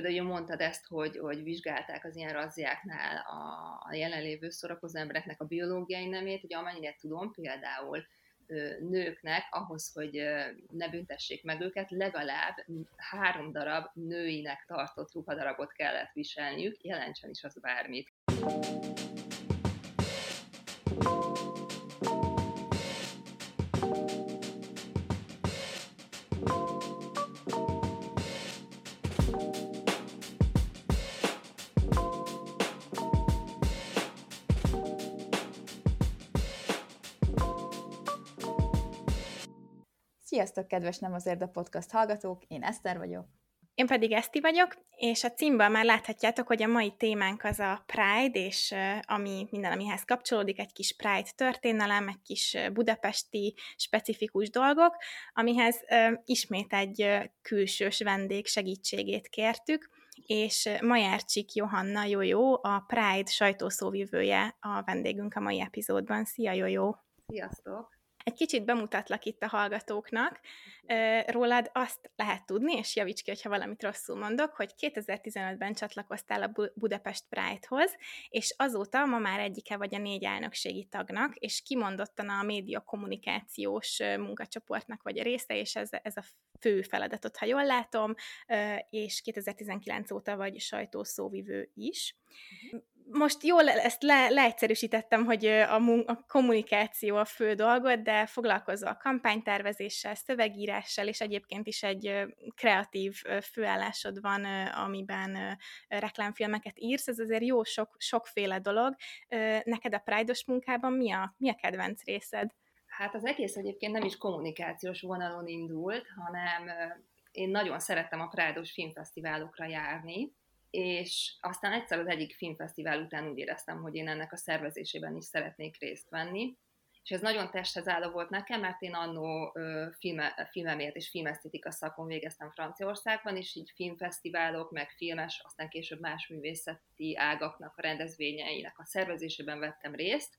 például mondtad ezt, hogy, hogy vizsgálták az ilyen razziáknál a, a jelenlévő szórakozó embereknek a biológiai nemét, hogy amennyire tudom, például nőknek ahhoz, hogy ne büntessék meg őket, legalább három darab nőinek tartott ruhadarabot kellett viselniük, jelentsen is az bármit. Sziasztok, kedves Nem azért a podcast hallgatók, én Eszter vagyok. Én pedig Eszti vagyok, és a címben már láthatjátok, hogy a mai témánk az a Pride, és ami minden, amihez kapcsolódik, egy kis Pride történelem, egy kis budapesti specifikus dolgok, amihez ismét egy külsős vendég segítségét kértük, és Majárcsik Johanna Jojó, a Pride sajtószóvivője a vendégünk a mai epizódban. Szia Jojó! Sziasztok! Egy kicsit bemutatlak itt a hallgatóknak. Rólad azt lehet tudni, és javíts ki, hogyha valamit rosszul mondok, hogy 2015-ben csatlakoztál a Budapest Pride-hoz, és azóta ma már egyike vagy a négy elnökségi tagnak, és kimondottan a média kommunikációs munkacsoportnak vagy a része, és ez, ez a fő feladatot, ha jól látom, és 2019 óta vagy sajtószóvivő is. Most jól ezt le, leegyszerűsítettem, hogy a, a kommunikáció a fő dolgot, de foglalkozol kampánytervezéssel, szövegírással, és egyébként is egy kreatív főállásod van, amiben reklámfilmeket írsz, ez azért jó sok, sokféle dolog. Neked a pride munkában mi a, mi a kedvenc részed? Hát az egész egyébként nem is kommunikációs vonalon indult, hanem én nagyon szerettem a pride filmfesztiválokra járni, és aztán egyszer az egyik filmfesztivál után úgy éreztem, hogy én ennek a szervezésében is szeretnék részt venni, és ez nagyon testhez álló volt nekem, mert én annó filme, filmemért és filmesztetika szakon végeztem Franciaországban, és így filmfesztiválok, meg filmes, aztán később más művészeti ágaknak a rendezvényeinek a szervezésében vettem részt,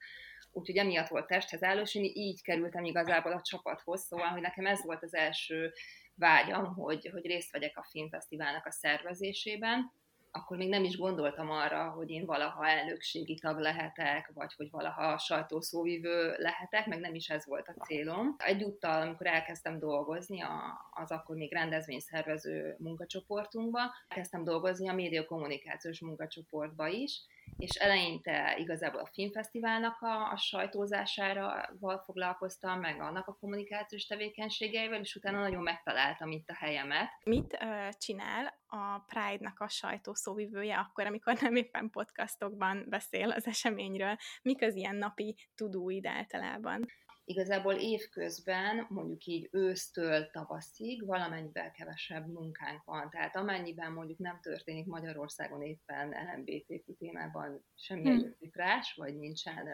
úgyhogy emiatt volt testhez álló, és én így kerültem igazából a csapathoz, szóval, hogy nekem ez volt az első vágyam, hogy, hogy részt vegyek a filmfesztiválnak a szervezésében, akkor még nem is gondoltam arra, hogy én valaha elnökségi tag lehetek, vagy hogy valaha sajtószóvivő lehetek, meg nem is ez volt a célom. Egyúttal, amikor elkezdtem dolgozni az akkor még rendezvényszervező munkacsoportunkba, elkezdtem dolgozni a médiakommunikációs munkacsoportba is, és eleinte igazából a filmfesztiválnak a, a sajtózásával foglalkoztam, meg annak a kommunikációs tevékenységeivel, és utána nagyon megtaláltam itt a helyemet. Mit uh, csinál a Pride-nak a sajtószóvivője akkor, amikor nem éppen podcastokban beszél az eseményről? Mik az ilyen napi tudóid általában? Igazából évközben, mondjuk így ősztől tavaszig valamennyivel kevesebb munkánk van. Tehát amennyiben mondjuk nem történik Magyarországon éppen LMBTQ témában semmilyen hmm. rás, vagy nincsen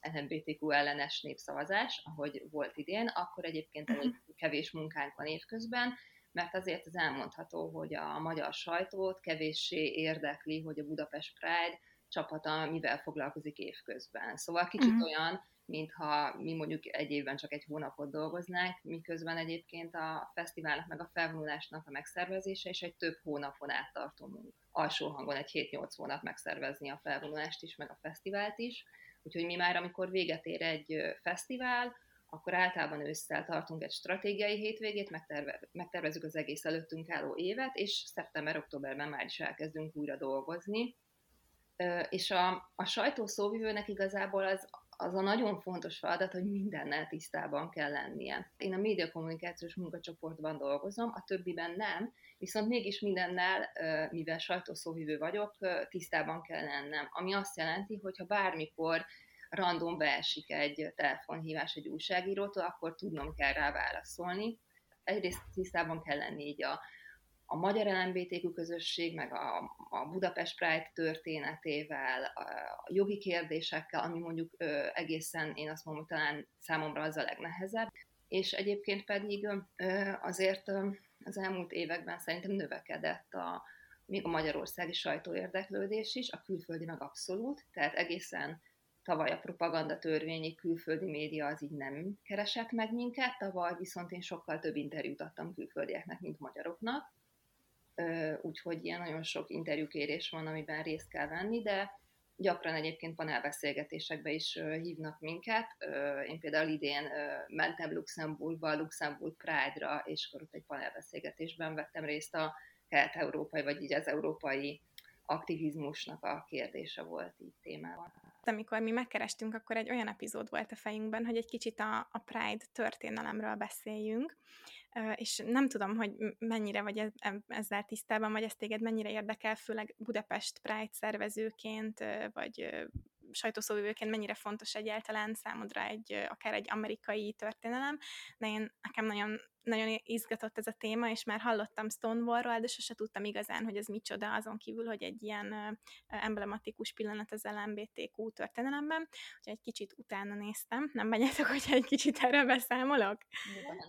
LMBTQ ellenes népszavazás, ahogy volt idén, akkor egyébként hmm. kevés munkánk van évközben, mert azért az elmondható, hogy a magyar sajtót kevéssé érdekli, hogy a Budapest Pride csapata mivel foglalkozik évközben. Szóval kicsit uh-huh. olyan, mintha mi mondjuk egy évben csak egy hónapot dolgoznánk, miközben egyébként a fesztiválnak meg a felvonulásnak a megszervezése és egy több hónapon át tartó munka. Alsó hangon egy 7-8 hónap megszervezni a felvonulást is, meg a fesztivált is. Úgyhogy mi már, amikor véget ér egy fesztivál, akkor általában ősszel tartunk egy stratégiai hétvégét, megterve, megtervezzük az egész előttünk álló évet, és szeptember-októberben már is elkezdünk újra dolgozni. És a, a sajtó szóvivőnek igazából az az a nagyon fontos feladat, hogy mindennel tisztában kell lennie. Én a médiakommunikációs munkacsoportban dolgozom, a többiben nem, viszont mégis mindennel, mivel sajtószóvivő vagyok, tisztában kell lennem. Ami azt jelenti, hogy ha bármikor random beesik egy telefonhívás egy újságírótól, akkor tudnom kell rá válaszolni. Egyrészt tisztában kell lenni így a a magyar LMBTQ közösség, meg a, a Budapest Pride történetével, a jogi kérdésekkel, ami mondjuk ö, egészen, én azt mondom, talán számomra az a legnehezebb. És egyébként pedig ö, azért ö, az elmúlt években szerintem növekedett a, még a magyarországi sajtóérdeklődés is, a külföldi meg abszolút, tehát egészen tavaly a propaganda törvényi külföldi média az így nem keresett meg minket, tavaly viszont én sokkal több interjút adtam külföldieknek, mint magyaroknak, úgyhogy ilyen nagyon sok interjúkérés van, amiben részt kell venni, de gyakran egyébként panelbeszélgetésekbe is hívnak minket. Én például idén mentem Luxemburgba, Luxemburg Pride-ra, és akkor ott egy panelbeszélgetésben vettem részt a kelet-európai, vagy így az európai aktivizmusnak a kérdése volt így témában. Amikor mi megkerestünk, akkor egy olyan epizód volt a fejünkben, hogy egy kicsit a, a Pride történelemről beszéljünk, és nem tudom, hogy mennyire vagy ezzel tisztában, vagy ez téged mennyire érdekel, főleg Budapest Pride szervezőként, vagy sajtószóvivőként mennyire fontos egyáltalán számodra egy, akár egy amerikai történelem, de én nekem nagyon nagyon izgatott ez a téma, és már hallottam Stonewallról, de sose tudtam igazán, hogy ez micsoda, azon kívül, hogy egy ilyen emblematikus pillanat az LMBTQ történelemben, úgyhogy egy kicsit utána néztem. Nem bánjátok, hogy egy kicsit erről beszámolok?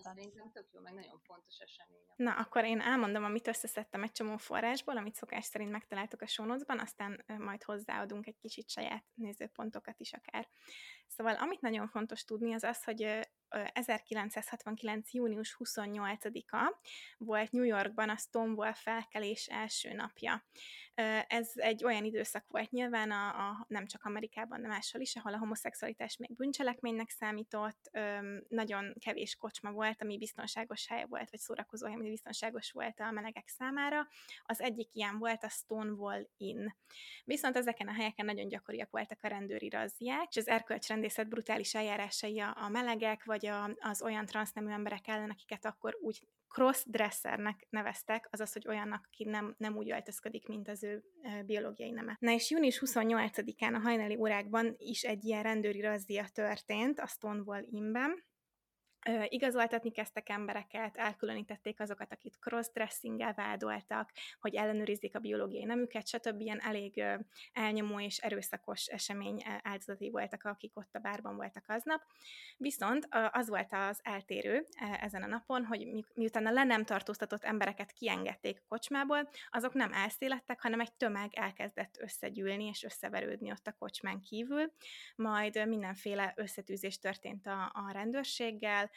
Szerintem tök jó, meg nagyon fontos esemény. Na, akkor én elmondom, amit összeszedtem egy csomó forrásból, amit szokás szerint megtaláltok a sónocban, aztán majd hozzáadunk egy kicsit saját nézőpontokat is akár. Szóval amit nagyon fontos tudni, az az, hogy 1969. június 28-a volt New Yorkban a Stonewall felkelés első napja. Ez egy olyan időszak volt nyilván, a, a, nem csak Amerikában, de máshol is, ahol a homoszexualitás még bűncselekménynek számított, nagyon kevés kocsma volt, ami biztonságos hely volt, vagy szórakozó ami biztonságos volt a melegek számára. Az egyik ilyen volt a Stonewall Inn. Viszont ezeken a helyeken nagyon gyakoriak voltak a rendőri razziák, és az erkölcsrendészet brutális eljárásai a melegek, vagy a, az olyan transznemű emberek ellen, akiket akkor úgy cross-dressernek neveztek, azaz, hogy olyannak, aki nem, nem úgy öltözködik, mint az ő biológiai neme. Na és június 28-án a hajnali órákban is egy ilyen rendőri razzia történt a Stonewall Inn-ben, igazoltatni kezdtek embereket, elkülönítették azokat, akit cross-dressinggel vádoltak, hogy ellenőrizzék a biológiai nemüket, stb. Ilyen elég elnyomó és erőszakos esemény áldozatai voltak, akik ott a bárban voltak aznap. Viszont az volt az eltérő e, ezen a napon, hogy mi, miután a le nem tartóztatott embereket kiengedték a kocsmából, azok nem elszélettek, hanem egy tömeg elkezdett összegyűlni és összeverődni ott a kocsmán kívül, majd mindenféle összetűzés történt a, a rendőrséggel,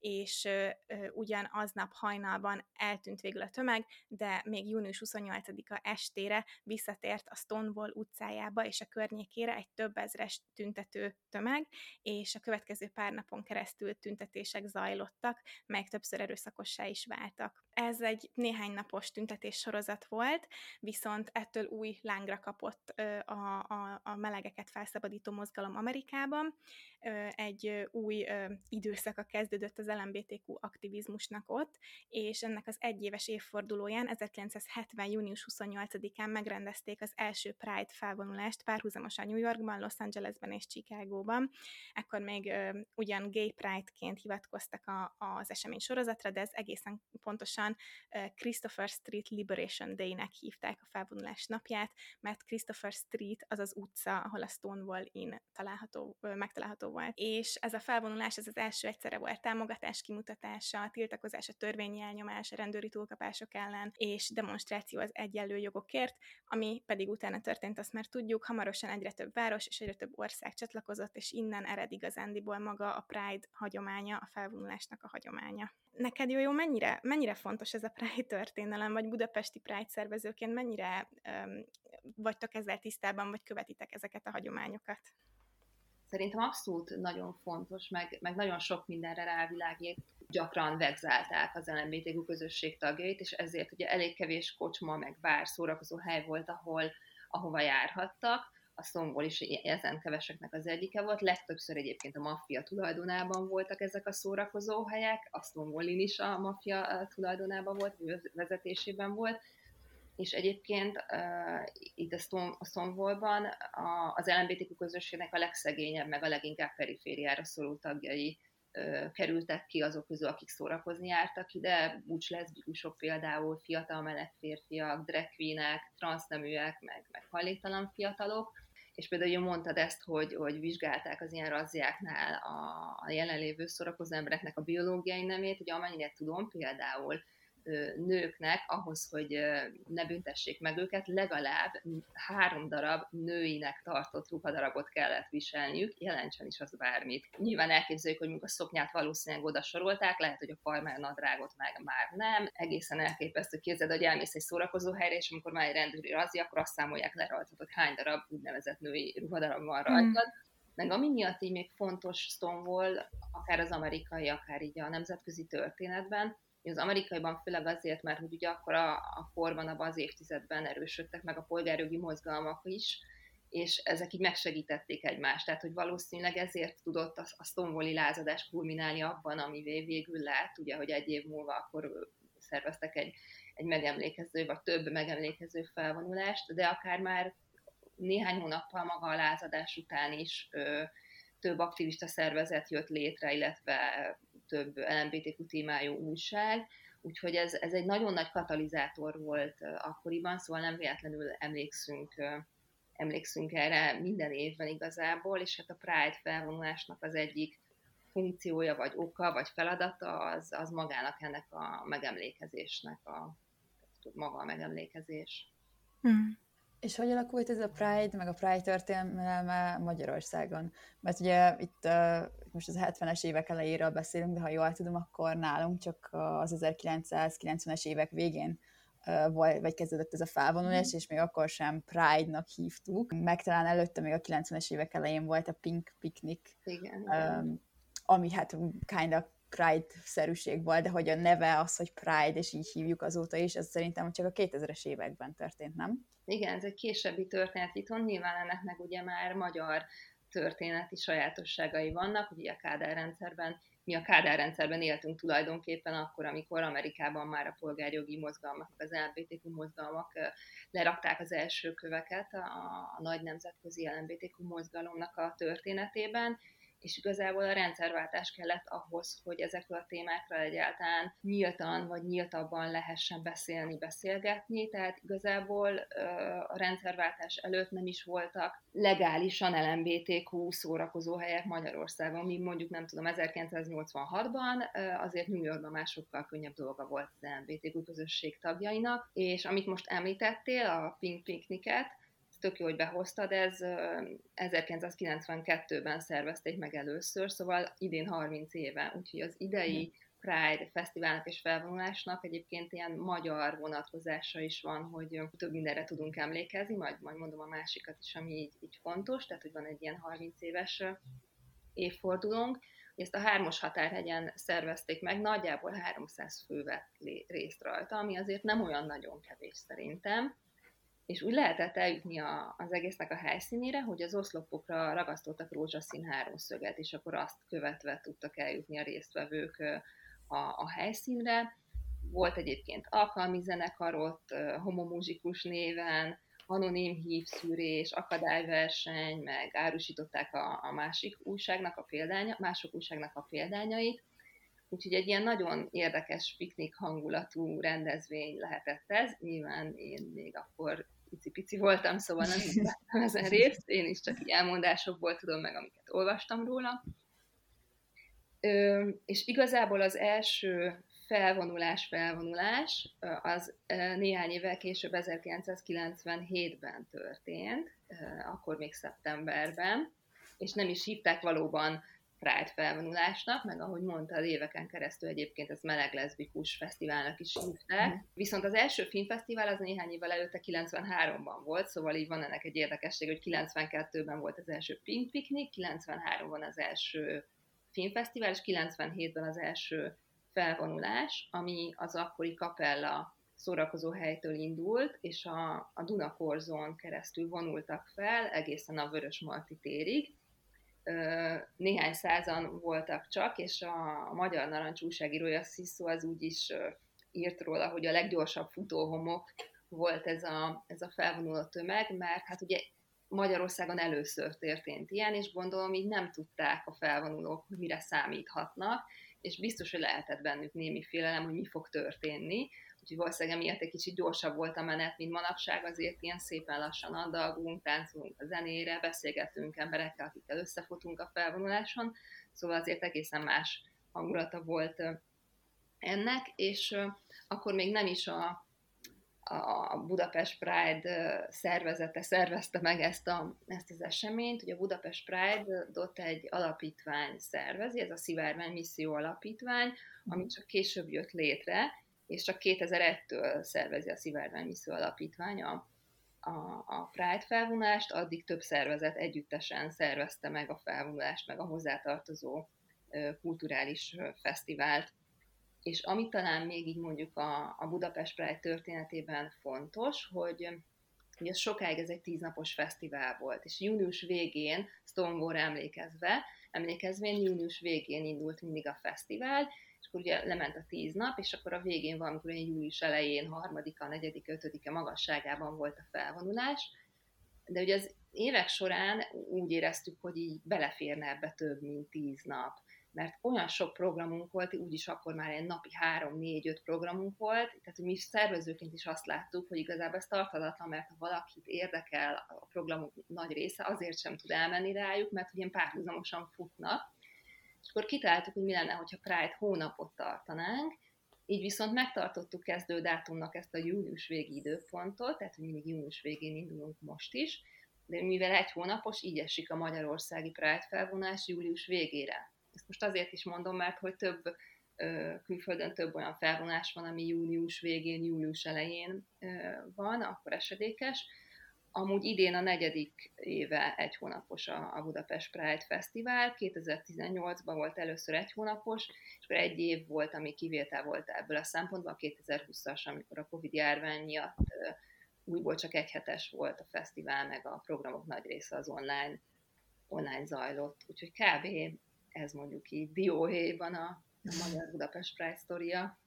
és ugyan aznap hajnalban eltűnt végül a tömeg, de még június 28-a estére visszatért a Stonewall utcájába és a környékére egy több ezres tüntető tömeg, és a következő pár napon keresztül tüntetések zajlottak, melyek többször erőszakossá is váltak. Ez egy néhány napos tüntetés sorozat volt, viszont ettől új lángra kapott a, a, a melegeket felszabadító mozgalom Amerikában. Egy új időszaka kezdődött az LMBTQ aktivizmusnak ott, és ennek az egyéves évfordulóján 1970. június 28-án megrendezték az első Pride felvonulást párhuzamosan New Yorkban, Los Angelesben és Chicagóban. Ekkor még ugyan gay Pride-ként hivatkoztak a, az esemény sorozatra, de ez egészen pontosan gyakran Christopher Street Liberation Day-nek hívták a felvonulás napját, mert Christopher Street az az utca, ahol a Stonewall Inn található, megtalálható volt. És ez a felvonulás, ez az első egyszerre volt támogatás kimutatása, tiltakozás a törvényi elnyomás, a rendőri túlkapások ellen, és demonstráció az egyenlő jogokért, ami pedig utána történt, azt már tudjuk, hamarosan egyre több város és egyre több ország csatlakozott, és innen ered igazándiból maga a Pride hagyománya, a felvonulásnak a hagyománya. Neked jó, jó mennyire, mennyire fontos ez a Pride történelem, vagy budapesti Pride szervezőként mennyire um, vagytok ezzel tisztában, vagy követitek ezeket a hagyományokat? Szerintem abszolút nagyon fontos, meg, meg nagyon sok mindenre rávilágít. Gyakran vegzálták az LMBTQ közösség tagjait, és ezért ugye elég kevés kocsma, meg bár szórakozó hely volt, ahol, ahova járhattak a Stonewall is ezen keveseknek az egyike volt. Legtöbbször egyébként a maffia tulajdonában voltak ezek a szórakozó helyek, a Stonewallin is a maffia tulajdonában volt, vezetésében volt, és egyébként uh, itt a, Stone, a a, az LMBTQ közösségnek a legszegényebb, meg a leginkább perifériára szoruló tagjai kerültek ki azok közül, akik szórakozni jártak ide, búcs leszbikusok például, fiatal meleg férfiak, drag queenek, transzneműek, meg, meg hajléktalan fiatalok, és például mondtad ezt, hogy, hogy vizsgálták az ilyen razziáknál a, a jelenlévő szórakozó embereknek a biológiai nemét, ugye amennyire tudom, például nőknek ahhoz, hogy ne büntessék meg őket, legalább három darab nőinek tartott ruhadarabot kellett viselniük, jelentsen is az bármit. Nyilván elképzeljük, hogy a szoknyát valószínűleg oda sorolták, lehet, hogy a farmer nadrágot meg már nem. Egészen elképesztő képzeld, hogy elmész egy szórakozó helyre, és amikor már egy rendőri razi, akkor azt számolják le rajta, hogy hány darab úgynevezett női ruhadarab van rajtad. Mm meg ami miatt így még fontos Stonewall, akár az amerikai, akár így a nemzetközi történetben, az amerikaiban főleg azért, mert hogy ugye akkor a, a korban, abban az évtizedben erősödtek meg a polgárjogi mozgalmak is, és ezek így megsegítették egymást. Tehát, hogy valószínűleg ezért tudott a, a Stonewalli lázadás kulminálni abban, ami végül lett, ugye, hogy egy év múlva akkor szerveztek egy, egy megemlékező, vagy több megemlékező felvonulást, de akár már néhány hónappal maga a lázadás után is ö, több aktivista szervezet jött létre, illetve több LMBTQ témájú újság, úgyhogy ez, ez egy nagyon nagy katalizátor volt akkoriban, szóval nem véletlenül emlékszünk, emlékszünk erre minden évben igazából, és hát a Pride felvonulásnak az egyik funkciója, vagy oka, vagy feladata az, az magának ennek a megemlékezésnek a maga a megemlékezés. Hmm. És hogy alakult ez a Pride, meg a Pride történelme Magyarországon? Mert ugye itt uh, most az 70-es évek elejéről beszélünk, de ha jól tudom, akkor nálunk csak az 1990-es évek végén volt, vagy kezdődött ez a felvonulás, mm. és még akkor sem Pride-nak hívtuk. Meg talán előtte még a 90-es évek elején volt a Pink Picnic, igen, um, ami hát kind of Pride-szerűség volt, de hogy a neve az, hogy Pride, és így hívjuk azóta is, ez szerintem csak a 2000-es években történt, nem? Igen, ez egy későbbi történet itthon, nyilván ennek meg ugye már magyar történeti sajátosságai vannak, ugye a Kádár rendszerben, mi a Kádár rendszerben éltünk tulajdonképpen akkor, amikor Amerikában már a polgárjogi mozgalmak, az LMBTQ mozgalmak lerakták az első köveket a, a nagy nemzetközi LMBTQ mozgalomnak a történetében, és igazából a rendszerváltás kellett ahhoz, hogy ezekről a témákra egyáltalán nyíltan vagy nyíltabban lehessen beszélni, beszélgetni, tehát igazából a rendszerváltás előtt nem is voltak legálisan LMBTQ szórakozó helyek Magyarországon, mi mondjuk nem tudom, 1986-ban azért New Yorkban már sokkal könnyebb dolga volt az LMBTQ közösség tagjainak, és amit most említettél, a Pink Picnicket, tök jó, hogy behoztad, ez 1992-ben szervezték meg először, szóval idén 30 éve, úgyhogy az idei Pride fesztiválnak és felvonulásnak egyébként ilyen magyar vonatkozása is van, hogy több mindenre tudunk emlékezni, majd, majd mondom a másikat is, ami így, így fontos, tehát hogy van egy ilyen 30 éves évfordulónk. Ezt a hármas határhegyen szervezték meg, nagyjából 300 fő vett részt rajta, ami azért nem olyan nagyon kevés szerintem és úgy lehetett eljutni a, az egésznek a helyszínére, hogy az oszlopokra ragasztottak rózsaszín háromszöget, és akkor azt követve tudtak eljutni a résztvevők a, a helyszínre. Volt egyébként alkalmi zenekar ott, homomúzikus néven, anonim hívszűrés, akadályverseny, meg árusították a, a másik újságnak a példánya, mások újságnak a példányait, Úgyhogy egy ilyen nagyon érdekes piknik hangulatú rendezvény lehetett ez. Nyilván én még akkor pici-pici voltam, szóval nem láttam ezen részt, én is csak így elmondásokból tudom meg, amiket olvastam róla. Ö, és igazából az első felvonulás, felvonulás az néhány évvel később 1997-ben történt, akkor még szeptemberben, és nem is hívták valóban Pride felvonulásnak, meg ahogy mondta, éveken keresztül egyébként ez meleg leszbikus fesztiválnak is hívták. Mm. Viszont az első filmfesztivál az néhány évvel előtte 93-ban volt, szóval így van ennek egy érdekesség, hogy 92-ben volt az első Pink Picnic, 93-ban az első filmfesztivál, és 97-ben az első felvonulás, ami az akkori kapella szórakozó helytől indult, és a, a Dunakorzon keresztül vonultak fel egészen a Vörös Marti térig, néhány százan voltak csak, és a, Magyar Narancs újságírója Sziszó az úgy is írt róla, hogy a leggyorsabb futóhomok volt ez a, ez a felvonuló tömeg, mert hát ugye Magyarországon először történt ilyen, és gondolom így nem tudták a felvonulók, mire számíthatnak, és biztos, hogy lehetett bennük némi félelem, hogy mi fog történni, úgyhogy valószínűleg emiatt egy kicsit gyorsabb volt a menet, mint manapság, azért ilyen szépen lassan adagunk, táncolunk a zenére, beszélgetünk emberekkel, akikkel összefutunk a felvonuláson, szóval azért egészen más hangulata volt ennek, és akkor még nem is a, a Budapest Pride szervezete szervezte meg ezt, a, ezt az eseményt. Ugye a Budapest Pride-ot egy alapítvány szervezi, ez a Szivárvány Misszió Alapítvány, ami csak később jött létre, és csak 2001-től szervezi a Szivárvány Misszió Alapítvány a, a, a Pride felvonást, addig több szervezet együttesen szervezte meg a felvonulást, meg a hozzátartozó kulturális fesztivált. És ami talán még így mondjuk a, a Budapest Pride történetében fontos, hogy ugye sokáig ez egy tíznapos fesztivál volt, és június végén, Stonewall emlékezve, emlékezvén június végén indult mindig a fesztivál, és akkor ugye lement a tíz nap, és akkor a végén valamikor egy július elején, harmadika, negyedik, ötödike magasságában volt a felvonulás, de ugye az évek során úgy éreztük, hogy így beleférne ebbe több, mint tíz nap. Mert olyan sok programunk volt, úgyis akkor már egy napi három, négy, öt programunk volt, tehát hogy mi szervezőként is azt láttuk, hogy igazából ez tartalatlan, mert ha valakit érdekel a programunk nagy része, azért sem tud elmenni rájuk, mert ilyen párhuzamosan futnak. És akkor kitaláltuk, hogy mi lenne, hogyha Pride hónapot tartanánk, így viszont megtartottuk kezdő dátumnak ezt a július végi időpontot, tehát hogy mindig június végén indulunk most is, de mivel egy hónapos, így esik a magyarországi Pride felvonás július végére. Ezt most azért is mondom, mert hogy több külföldön több olyan felvonás van, ami június végén, július elején van, akkor esedékes. Amúgy idén a negyedik éve egy hónapos a Budapest Pride Fesztivál, 2018-ban volt először egy hónapos, és akkor egy év volt, ami kivétel volt ebből a szempontból, 2020-as, amikor a Covid járvány miatt újból csak egy hetes volt a fesztivál, meg a programok nagy része az online, online zajlott. Úgyhogy kb ez mondjuk így dióhéjban a, a Magyar Budapest Pride sztoria.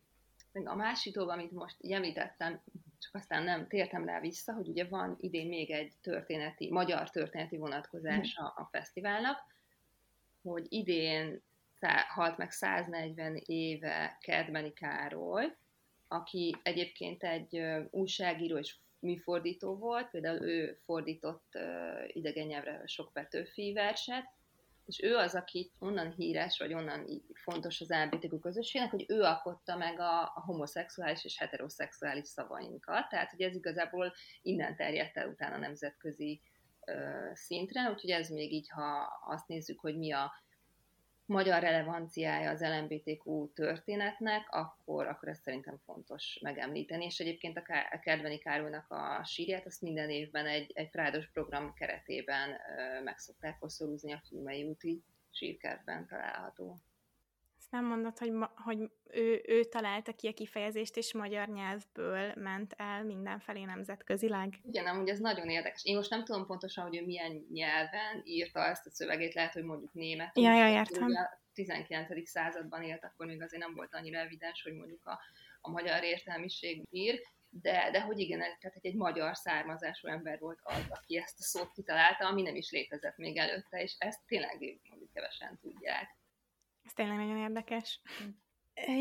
A másik dolog, amit most így említettem, csak aztán nem tértem rá vissza, hogy ugye van idén még egy történeti, magyar történeti vonatkozása a fesztiválnak, hogy idén halt meg 140 éve Kedmeni Károly, aki egyébként egy újságíró és műfordító volt, például ő fordított idegen nyelvre sok Petőfi verset, és ő az, aki onnan híres, vagy onnan fontos az LGBTQ közösségnek, hogy ő alkotta meg a, a homoszexuális és heteroszexuális szavainkat, tehát hogy ez igazából innen terjedt el utána nemzetközi ö, szintre, úgyhogy ez még így, ha azt nézzük, hogy mi a magyar relevanciája az LMBTQ történetnek, akkor, akkor ezt szerintem fontos megemlíteni, és egyébként a, Ká- a Kedveni Károlynak a sírját, azt minden évben egy, egy prádos program keretében ö, meg szokták a Fiumei úti sírkertben található. Nem mondod, hogy, ma, hogy ő, ő találta ki a kifejezést, és magyar nyelvből ment el mindenfelé nemzetközileg? Igen, amúgy ez nagyon érdekes. Én most nem tudom pontosan, hogy ő milyen nyelven írta ezt a szövegét, lehet, hogy mondjuk német. Ja, ja, értem. A 19. században élt, akkor még azért nem volt annyira evidens, hogy mondjuk a, a magyar értelmiség ír, de, de hogy igen, tehát egy magyar származású ember volt az, aki ezt a szót kitalálta, ami nem is létezett még előtte, és ezt tényleg mondjuk kevesen tudják. Ez tényleg nagyon érdekes.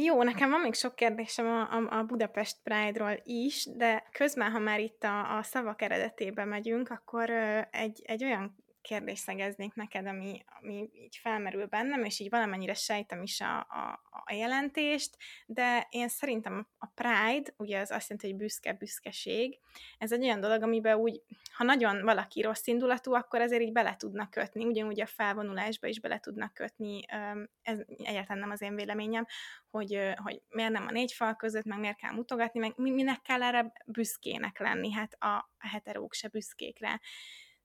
Jó, nekem van még sok kérdésem a, a, a Budapest Pride-ról is, de közben, ha már itt a, a szavak eredetébe megyünk, akkor egy, egy olyan kérdést szegeznék neked, ami, ami így felmerül bennem, és így valamennyire sejtem is a, a, a jelentést, de én szerintem a pride, ugye az azt jelenti, hogy büszke, büszkeség, ez egy olyan dolog, amiben úgy, ha nagyon valaki rossz indulatú, akkor azért így bele tudnak kötni, ugyanúgy a felvonulásba is bele tudnak kötni, ez egyáltalán nem az én véleményem, hogy, hogy miért nem a négy fal között, meg miért kell mutogatni, meg minek kell erre büszkének lenni, hát a heterók se büszkék rá.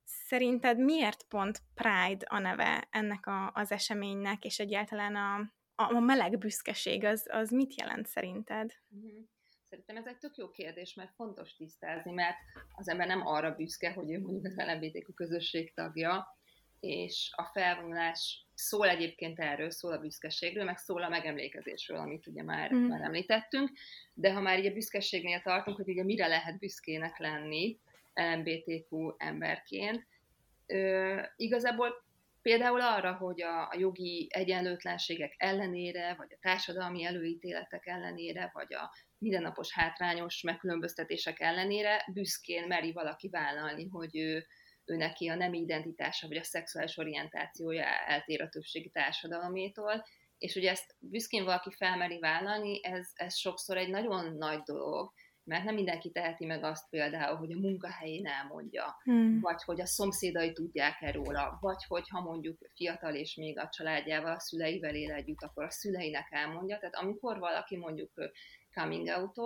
Szerinted miért pont Pride a neve ennek a, az eseménynek, és egyáltalán a, a, a meleg büszkeség az, az mit jelent szerinted? Mhm. Szerintem ez egy tök jó kérdés, mert fontos tisztázni, mert az ember nem arra büszke, hogy ő mondjuk az LMBTQ közösség tagja, és a felvonulás szól egyébként erről, szól a büszkeségről, meg szól a megemlékezésről, amit ugye már, mm. már említettünk, de ha már így a büszkeségnél tartunk, hogy ugye mire lehet büszkének lenni, LMBTQ emberként. Ö, igazából például arra, hogy a, a jogi egyenlőtlenségek ellenére, vagy a társadalmi előítéletek ellenére, vagy a mindennapos hátrányos megkülönböztetések ellenére büszkén meri valaki vállalni, hogy ő, ő neki a nemi identitása vagy a szexuális orientációja eltér a többségi társadalmétól, és ugye ezt büszkén valaki felmeri vállalni, ez, ez sokszor egy nagyon nagy dolog, mert nem mindenki teheti meg azt például, hogy a munkahelyén elmondja, hmm. vagy hogy a szomszédai tudják-e róla, vagy hogy ha mondjuk fiatal és még a családjával, a szüleivel él együtt, akkor a szüleinek elmondja. Tehát amikor valaki mondjuk coming out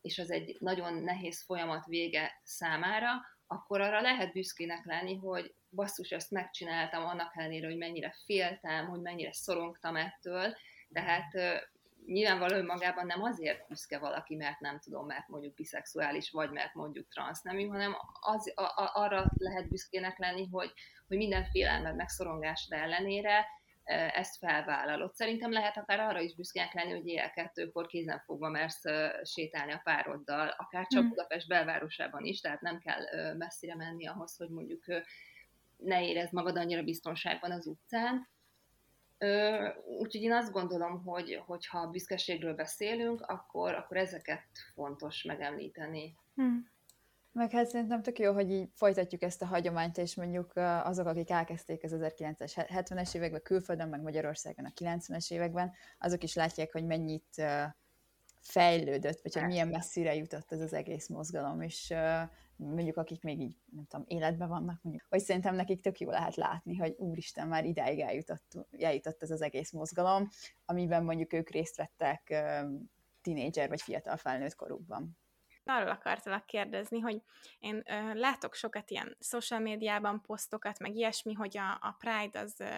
és az egy nagyon nehéz folyamat vége számára, akkor arra lehet büszkének lenni, hogy basszus, ezt megcsináltam annak ellenére, hogy mennyire féltem, hogy mennyire szorongtam ettől, tehát nyilvánvalóan magában nem azért büszke valaki, mert nem tudom, mert mondjuk biszexuális, vagy mert mondjuk transznemű, hanem az, a, a, arra lehet büszkének lenni, hogy, hogy minden félelmed, megszorongásod ellenére ezt felvállalod. Szerintem lehet akár arra is büszkének lenni, hogy éjjel kettőkor kézen fogva mersz sétálni a pároddal, akár csak mm. Budapest belvárosában is, tehát nem kell messzire menni ahhoz, hogy mondjuk ne érezd magad annyira biztonságban az utcán. Úgyhogy én azt gondolom, hogy ha büszkeségről beszélünk, akkor, akkor ezeket fontos megemlíteni. Hmm. Meg hát szerintem tök jó, hogy így folytatjuk ezt a hagyományt, és mondjuk azok, akik elkezdték az 1970-es években külföldön, meg Magyarországon a 90-es években, azok is látják, hogy mennyit fejlődött, vagy hogy milyen messzire jutott ez az egész mozgalom, és mondjuk akik még így, nem tudom, életben vannak, mondjuk, hogy szerintem nekik tök jó lehet látni, hogy úristen, már ideig eljutott, eljutott ez az egész mozgalom, amiben mondjuk ők részt vettek tinédzser vagy fiatal felnőtt korukban. Arról akartalak kérdezni, hogy én ö, látok sokat ilyen social médiában posztokat, meg ilyesmi, hogy a, a Pride az ö,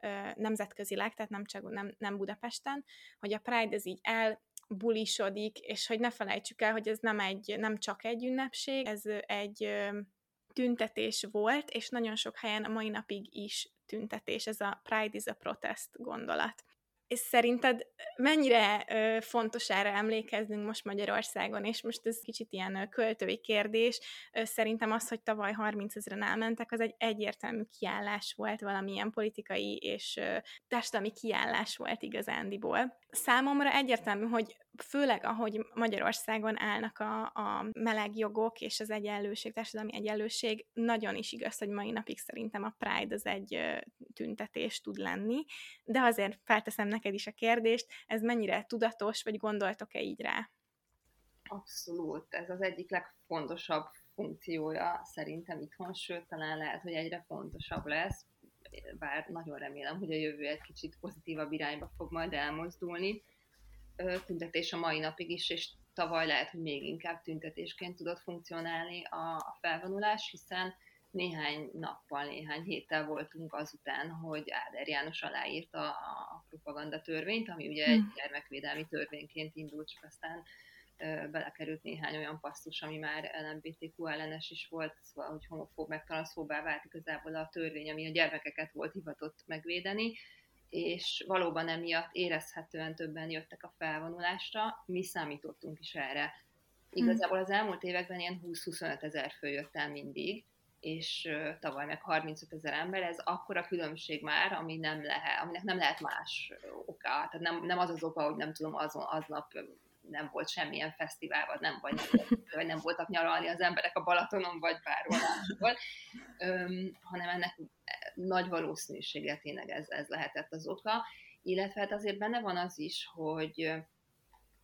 ö, nemzetközileg, tehát nem csak nem, nem Budapesten, hogy a Pride ez így el bulisodik, és hogy ne felejtsük el, hogy ez nem, egy, nem csak egy ünnepség, ez egy tüntetés volt, és nagyon sok helyen a mai napig is tüntetés, ez a Pride is a protest gondolat. És szerinted mennyire ö, fontos erre emlékeznünk most Magyarországon, és most ez kicsit ilyen költői kérdés, szerintem az, hogy tavaly 30 ezeren elmentek, az egy egyértelmű kiállás volt, valamilyen politikai és ö, társadalmi kiállás volt igazándiból. Számomra egyértelmű, hogy főleg ahogy Magyarországon állnak a, a meleg jogok és az egyenlőség, társadalmi egyenlőség, nagyon is igaz, hogy mai napig szerintem a Pride az egy tüntetés tud lenni, de azért felteszem neked is a kérdést, ez mennyire tudatos, vagy gondoltok-e így rá? Abszolút, ez az egyik legfontosabb funkciója szerintem itthon, sőt, talán lehet, hogy egyre fontosabb lesz, bár nagyon remélem, hogy a jövő egy kicsit pozitívabb irányba fog majd elmozdulni tüntetés a mai napig is, és tavaly lehet, hogy még inkább tüntetésként tudott funkcionálni a, a felvonulás, hiszen néhány nappal, néhány héttel voltunk azután, hogy Áder János aláírta a propaganda törvényt, ami ugye egy hm. gyermekvédelmi törvényként indult, csak aztán belekerült néhány olyan passzus, ami már LMBTQ ellenes is volt, szóval, hogy homofób meg transzfóbá vált igazából a törvény, ami a gyermekeket volt hivatott megvédeni, és valóban emiatt érezhetően többen jöttek a felvonulásra, mi számítottunk is erre. Igazából az elmúlt években ilyen 20-25 ezer fő jött el mindig, és tavaly meg 35 ezer ember, ez akkora különbség már, ami nem lehet, aminek nem lehet más oka. Tehát nem, nem az az oka, hogy nem tudom, azon, aznap nem volt semmilyen fesztivál, vagy nem, vagy vagy nem voltak nyaralni az emberek a Balatonon, vagy bárhol máshol, hanem ennek nagy valószínűséggel tényleg ez, ez lehetett az oka, illetve hát azért benne van az is, hogy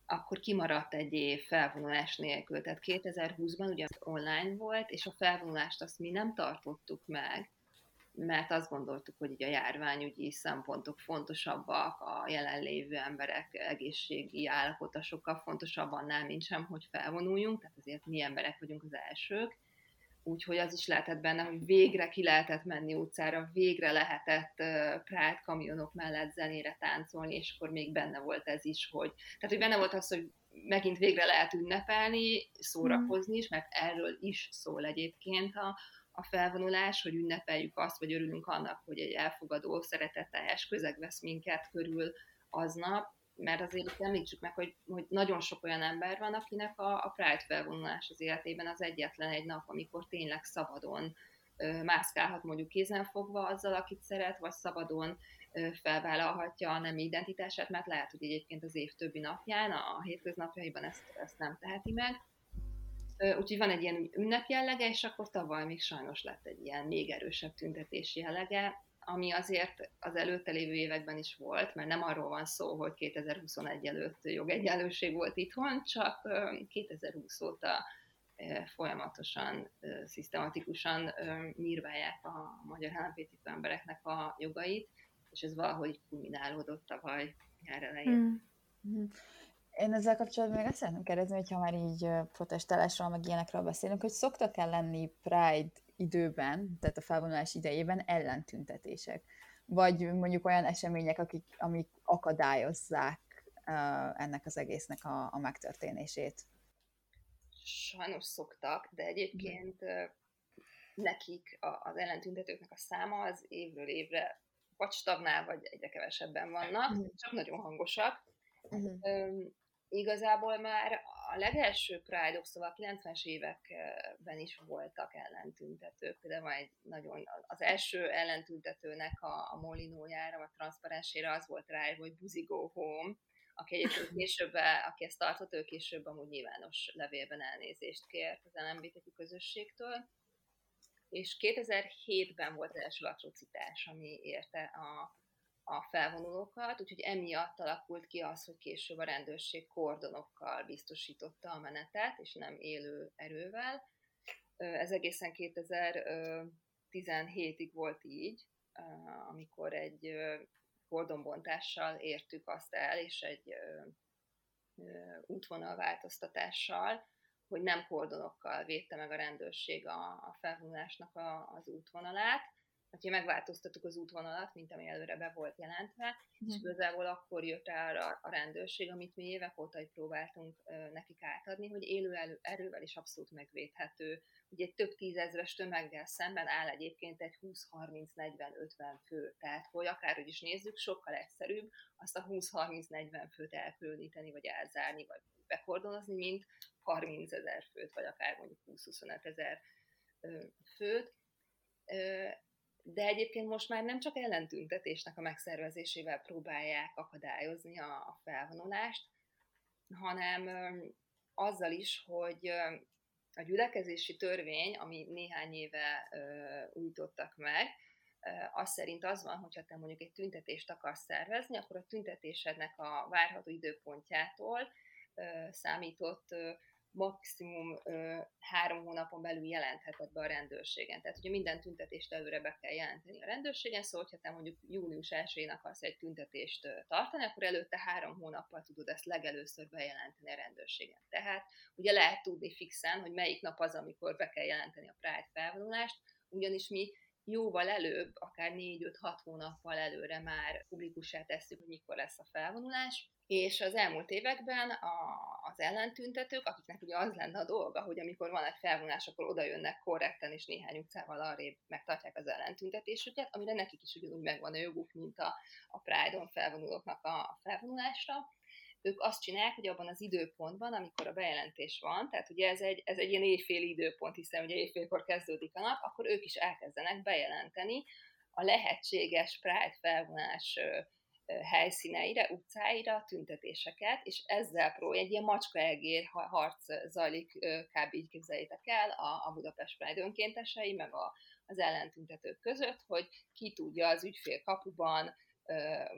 akkor kimaradt egy év felvonulás nélkül. Tehát 2020-ban ugye online volt, és a felvonulást azt mi nem tartottuk meg, mert azt gondoltuk, hogy így a járványügyi szempontok fontosabbak, a jelenlévő emberek egészségi állapota sokkal fontosabb annál, mint sem, hogy felvonuljunk, tehát azért mi emberek vagyunk az elsők, úgyhogy az is lehetett benne, hogy végre ki lehetett menni utcára, végre lehetett uh, Pride kamionok mellett zenére táncolni, és akkor még benne volt ez is, hogy, tehát hogy benne volt az, hogy megint végre lehet ünnepelni, szórakozni is, mert erről is szól egyébként a, a felvonulás, hogy ünnepeljük azt, vagy örülünk annak, hogy egy elfogadó, szeretetteljes közeg vesz minket körül aznap, mert azért említsük meg, hogy, hogy nagyon sok olyan ember van, akinek a, a Pride felvonulás az életében az egyetlen egy nap, amikor tényleg szabadon ö, mászkálhat mondjuk kézen fogva azzal, akit szeret, vagy szabadon ö, felvállalhatja a nem identitását, mert lehet, hogy egyébként az év többi napján, a, a hétköznapjaiban ezt, ezt nem teheti meg. Úgyhogy van egy ilyen ünnep jellege, és akkor tavaly még sajnos lett egy ilyen még erősebb tüntetési jellege, ami azért az előtte lévő években is volt, mert nem arról van szó, hogy 2021 előtt jogegyenlőség volt itthon, csak 2020 óta folyamatosan, szisztematikusan nyírválják a magyar LMBTQ embereknek a jogait, és ez valahogy kulminálódott tavaly nyár elején. Mm. Én ezzel kapcsolatban még azt szeretném kérdezni, hogyha már így protestálásról, meg ilyenekről beszélünk, hogy szoktak el lenni Pride időben, tehát a felvonulás idejében ellentüntetések? Vagy mondjuk olyan események, akik, amik akadályozzák uh, ennek az egésznek a, a megtörténését? Sajnos szoktak, de egyébként uh, nekik a, az ellentüntetőknek a száma az évről évre vagy stagnál, vagy egyre kevesebben vannak, uh-huh. csak nagyon hangosak. Uh-huh igazából már a legelső Pride-ok, szóval a 90-es években is voltak ellentüntetők. Van egy nagyon, az első ellentüntetőnek a, a molinójára, vagy transzparensére az volt rá, hogy Buzi Go Home, aki egyébként később, aki ezt tartott, ő később amúgy nyilvános levélben elnézést kért az LMBTQ közösségtől. És 2007-ben volt az első atrocitás, ami érte a, a felvonulókat, úgyhogy emiatt alakult ki az, hogy később a rendőrség kordonokkal biztosította a menetet, és nem élő erővel. Ez egészen 2017-ig volt így, amikor egy kordonbontással értük azt el, és egy útvonalváltoztatással, hogy nem kordonokkal védte meg a rendőrség a, a felvonulásnak az útvonalát, hogyha megváltoztattuk az útvonalat, mint ami előre be volt jelentve, mm. és igazából akkor jött rá a, a rendőrség, amit mi évek óta is próbáltunk ö, nekik átadni, hogy élő elő, erővel is abszolút megvédhető. Ugye egy több tízezres tömeggel szemben áll egyébként egy 20-30-40-50 fő, tehát hogy akárhogy is nézzük, sokkal egyszerűbb azt a 20-30-40 főt elkülöníteni, vagy elzárni, vagy bekordonozni, mint 30 ezer főt, vagy akár mondjuk 20-25 ezer főt de egyébként most már nem csak ellentüntetésnek a megszervezésével próbálják akadályozni a, felvonulást, hanem azzal is, hogy a gyülekezési törvény, ami néhány éve újítottak meg, az szerint az van, hogyha te mondjuk egy tüntetést akarsz szervezni, akkor a tüntetésednek a várható időpontjától számított maximum ö, három hónapon belül jelentheted be a rendőrségen. Tehát ugye minden tüntetést előre be kell jelenteni a rendőrségen, szóval ha te mondjuk június 1-én akarsz egy tüntetést tartani, akkor előtte három hónappal tudod ezt legelőször bejelenteni a rendőrségen. Tehát ugye lehet tudni fixen, hogy melyik nap az, amikor be kell jelenteni a Pride felvonulást, ugyanis mi jóval előbb, akár 4-5-6 hónappal előre már publikussá tesszük, hogy mikor lesz a felvonulás, és az elmúlt években a, az ellentüntetők, akiknek ugye az lenne a dolga, hogy amikor van egy felvonás, akkor oda jönnek korrekten, és néhány utcával arrébb megtartják az ellentüntetésüket, amire nekik is ugyanúgy megvan a joguk, mint a, a Pride-on felvonulóknak a, a felvonulásra, ők azt csinálják, hogy abban az időpontban, amikor a bejelentés van, tehát ugye ez egy, ez egy ilyen éjféli időpont, hiszen ugye éjfélkor kezdődik a nap, akkor ők is elkezdenek bejelenteni a lehetséges Pride felvonás helyszíneire, utcáira tüntetéseket, és ezzel pró, egy ilyen macskaegér harc zajlik, kb. így képzeljétek el, a, a Budapest Pride önkéntesei, meg a, az ellentüntetők között, hogy ki tudja az ügyfél kapuban,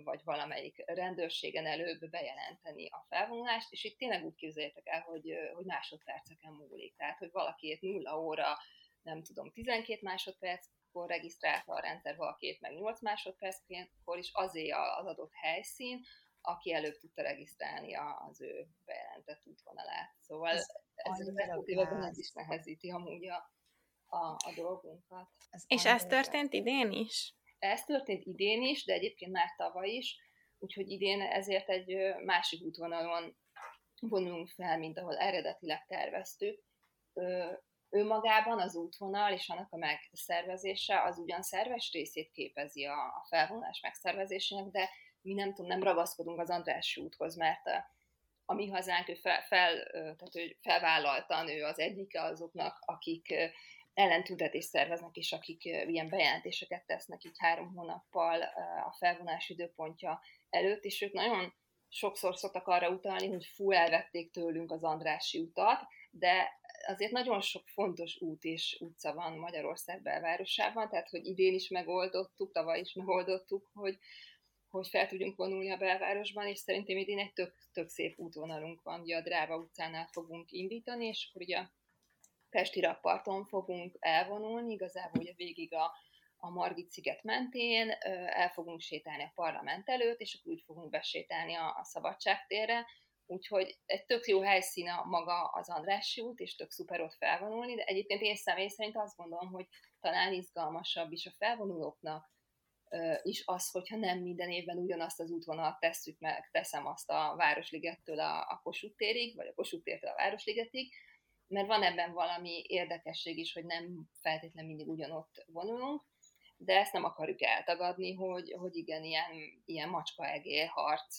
vagy valamelyik rendőrségen előbb bejelenteni a felvonulást, és itt tényleg úgy képzeljétek el, hogy, hogy másodperceken múlik. Tehát, hogy valakiért nulla óra, nem tudom, 12 másodperc, akkor regisztrálta a rendszer valakét meg 8 másodperckor is azért az adott helyszín, aki előbb tudta regisztrálni az ő bejelentett útvonalát. Szóval ez, ez az effektíve ez is nehezíti amúgy a, a, a dolgunkat. Ez És ez történt idén is? Ez történt idén is, de egyébként már tavaly is, úgyhogy idén ezért egy másik útvonalon vonulunk fel, mint ahol eredetileg terveztük. Ő magában az útvonal és annak a megszervezése az ugyan szerves részét képezi a, a felvonás megszervezésének, de mi nem tudom, nem ragaszkodunk az Andrássy úthoz, mert a, a mi hazánk, ő fel, fel, tehát ő felvállaltan, ő az egyike azoknak, akik ellentüntetést szerveznek, és akik ilyen bejelentéseket tesznek így három hónappal a felvonás időpontja előtt, és ők nagyon sokszor szoktak arra utalni, hogy fú, elvették tőlünk az Andrássy utat, de azért nagyon sok fontos út és utca van Magyarország belvárosában, tehát hogy idén is megoldottuk, tavaly is megoldottuk, hogy, hogy fel tudjunk vonulni a belvárosban, és szerintem idén egy tök, tök szép útvonalunk van, ugye a Dráva utcánál fogunk indítani, és akkor ugye Pesti rakparton fogunk elvonulni, igazából ugye végig a, a Margit sziget mentén, el fogunk sétálni a parlament előtt, és akkor úgy fogunk besétálni a, a szabadságtérre, úgyhogy egy tök jó helyszín a maga az Andrássy út, és tök szuper ott felvonulni, de egyébként én személy szerint azt gondolom, hogy talán izgalmasabb is a felvonulóknak is az, hogyha nem minden évben ugyanazt az útvonalat tesszük meg, teszem azt a Városligettől a, a Kossuth térig, vagy a Kossuth tértől a Városligetig, mert van ebben valami érdekesség is, hogy nem feltétlenül mindig ugyanott vonulunk, de ezt nem akarjuk eltagadni, hogy, hogy igen, ilyen, ilyen macska-egér harc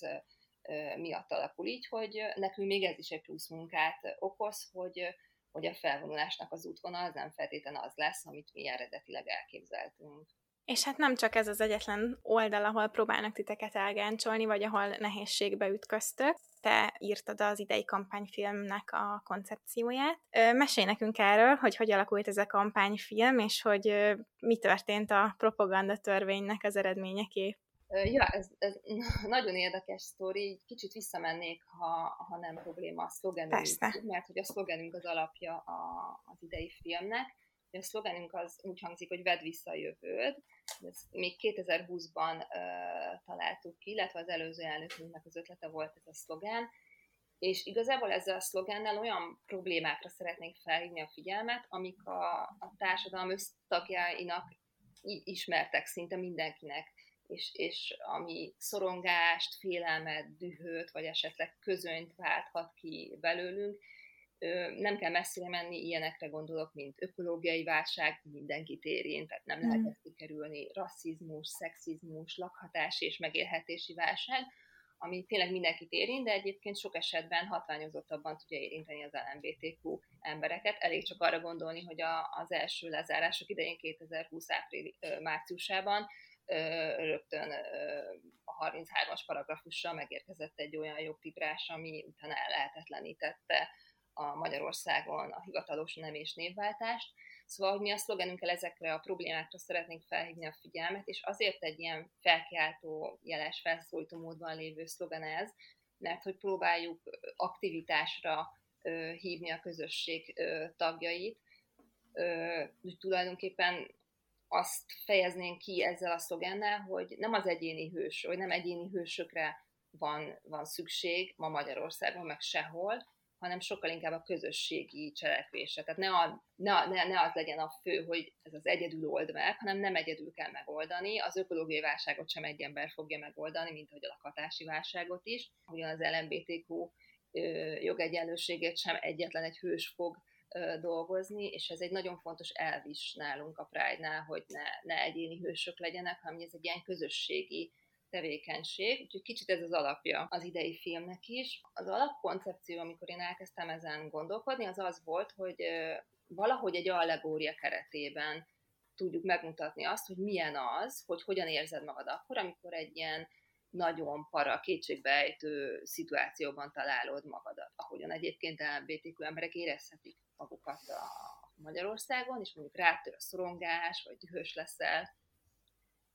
miatt alakul így, hogy nekünk még ez is egy plusz munkát okoz, hogy, hogy a felvonulásnak az útvonal az nem feltétlenül az lesz, amit mi eredetileg elképzeltünk. És hát nem csak ez az egyetlen oldal, ahol próbálnak titeket elgáncsolni, vagy ahol nehézségbe ütköztök. Te írtad az idei kampányfilmnek a koncepcióját. Mesélj nekünk erről, hogy hogy alakult ez a kampányfilm, és hogy mi történt a propaganda törvénynek az eredményeképp. Ja, ez, ez nagyon érdekes sztori, kicsit visszamennék, ha, ha nem probléma a szlogenünk, mert hogy a szlogenünk az alapja a, az idei filmnek. A szlogenünk az úgy hangzik, hogy vedd vissza a jövőd. Ezt még 2020-ban uh, találtuk ki, illetve az előző elnökünknek az ötlete volt ez a szlogen, és igazából ezzel a szlogennel olyan problémákra szeretnénk felhívni a figyelmet, amik a, a társadalom össztagjainak ismertek szinte mindenkinek. És, és ami szorongást, félelmet, dühöt, vagy esetleg közönyt válthat ki belőlünk, nem kell messzire menni, ilyenekre gondolok, mint ökológiai válság, mindenkit érint, tehát nem lehet mm. ezt kikerülni, rasszizmus, szexizmus, lakhatás és megélhetési válság, ami tényleg mindenkit érint, de egyébként sok esetben hatványozottabban tudja érinteni az LMBTQ embereket. Elég csak arra gondolni, hogy a, az első lezárások idején 2020 április, márciusában rögtön a 33-as paragrafussal megérkezett egy olyan jogtiprás, ami utána lehetetlenítette a Magyarországon a hivatalos nem és névváltást. Szóval, hogy mi a szlogenünkkel ezekre a problémákra szeretnénk felhívni a figyelmet, és azért egy ilyen felkiáltó, jeles, felszólító módban lévő szlogen ez, mert hogy próbáljuk aktivitásra hívni a közösség tagjait, úgy tulajdonképpen azt fejeznénk ki ezzel a szlogennel, hogy nem az egyéni hős, vagy nem egyéni hősökre van, van szükség ma Magyarországon, meg sehol, hanem sokkal inkább a közösségi cselekvésre. Tehát ne, a, ne, ne, ne az legyen a fő, hogy ez az egyedül old meg, hanem nem egyedül kell megoldani. Az ökológiai válságot sem egy ember fogja megoldani, mint ahogy a lakhatási válságot is. Ugyan az LMBTQ jogegyenlőségét sem egyetlen egy hős fog dolgozni, és ez egy nagyon fontos elv is nálunk a Pride-nál, hogy ne, ne egyéni hősök legyenek, hanem ez egy ilyen közösségi tevékenység, úgyhogy kicsit ez az alapja az idei filmnek is. Az alapkoncepció, amikor én elkezdtem ezen gondolkodni, az az volt, hogy valahogy egy allegória keretében tudjuk megmutatni azt, hogy milyen az, hogy hogyan érzed magad akkor, amikor egy ilyen nagyon para, kétségbejtő szituációban találod magadat, ahogyan egyébként LMBTQ emberek érezhetik magukat a Magyarországon, és mondjuk rátör a szorongás, vagy dühös leszel,